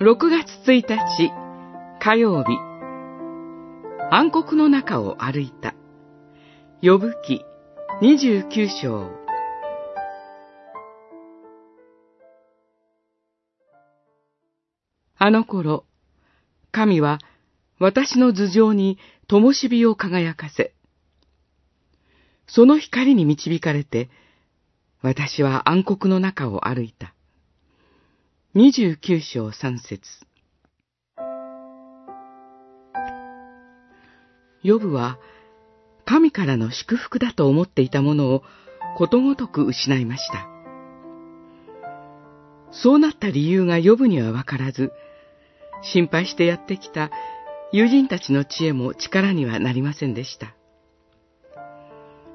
6月1日火曜日。暗黒の中を歩いた。呼ぶ記29章。あの頃、神は私の頭上に灯火を輝かせ、その光に導かれて、私は暗黒の中を歩いた。29章3節ヨブは神からの祝福だと思っていたものをことごとく失いました。そうなった理由がヨブにはわからず、心配してやってきた友人たちの知恵も力にはなりませんでした。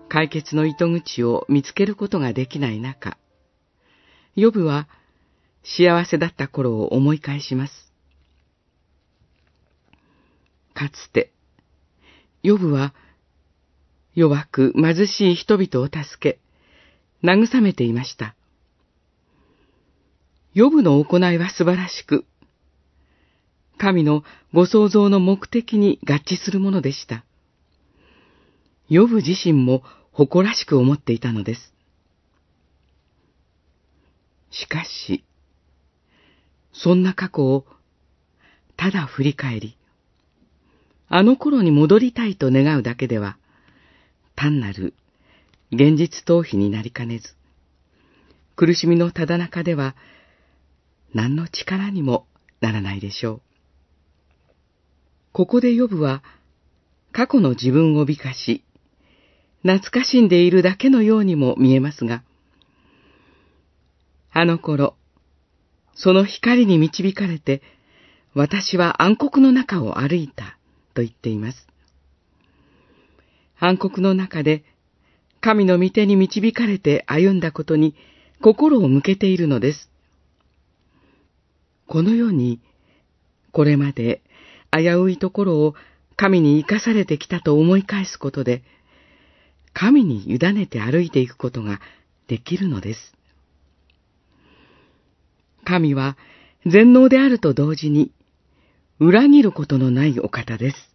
解決の糸口を見つけることができない中、ヨブは幸せだった頃を思い返します。かつて、ヨブは弱く貧しい人々を助け、慰めていました。ヨブの行いは素晴らしく、神のご創造の目的に合致するものでした。ヨブ自身も誇らしく思っていたのです。しかし、そんな過去をただ振り返り、あの頃に戻りたいと願うだけでは、単なる現実逃避になりかねず、苦しみのただ中では何の力にもならないでしょう。ここでヨブは過去の自分を美化し、懐かしんでいるだけのようにも見えますが、あの頃、その光に導かれて、私は暗黒の中を歩いた、と言っています。暗黒の中で、神の御手に導かれて歩んだことに心を向けているのです。このように、これまで危ういところを神に生かされてきたと思い返すことで、神に委ねて歩いていくことができるのです。神は全能であると同時に、裏切ることのないお方です。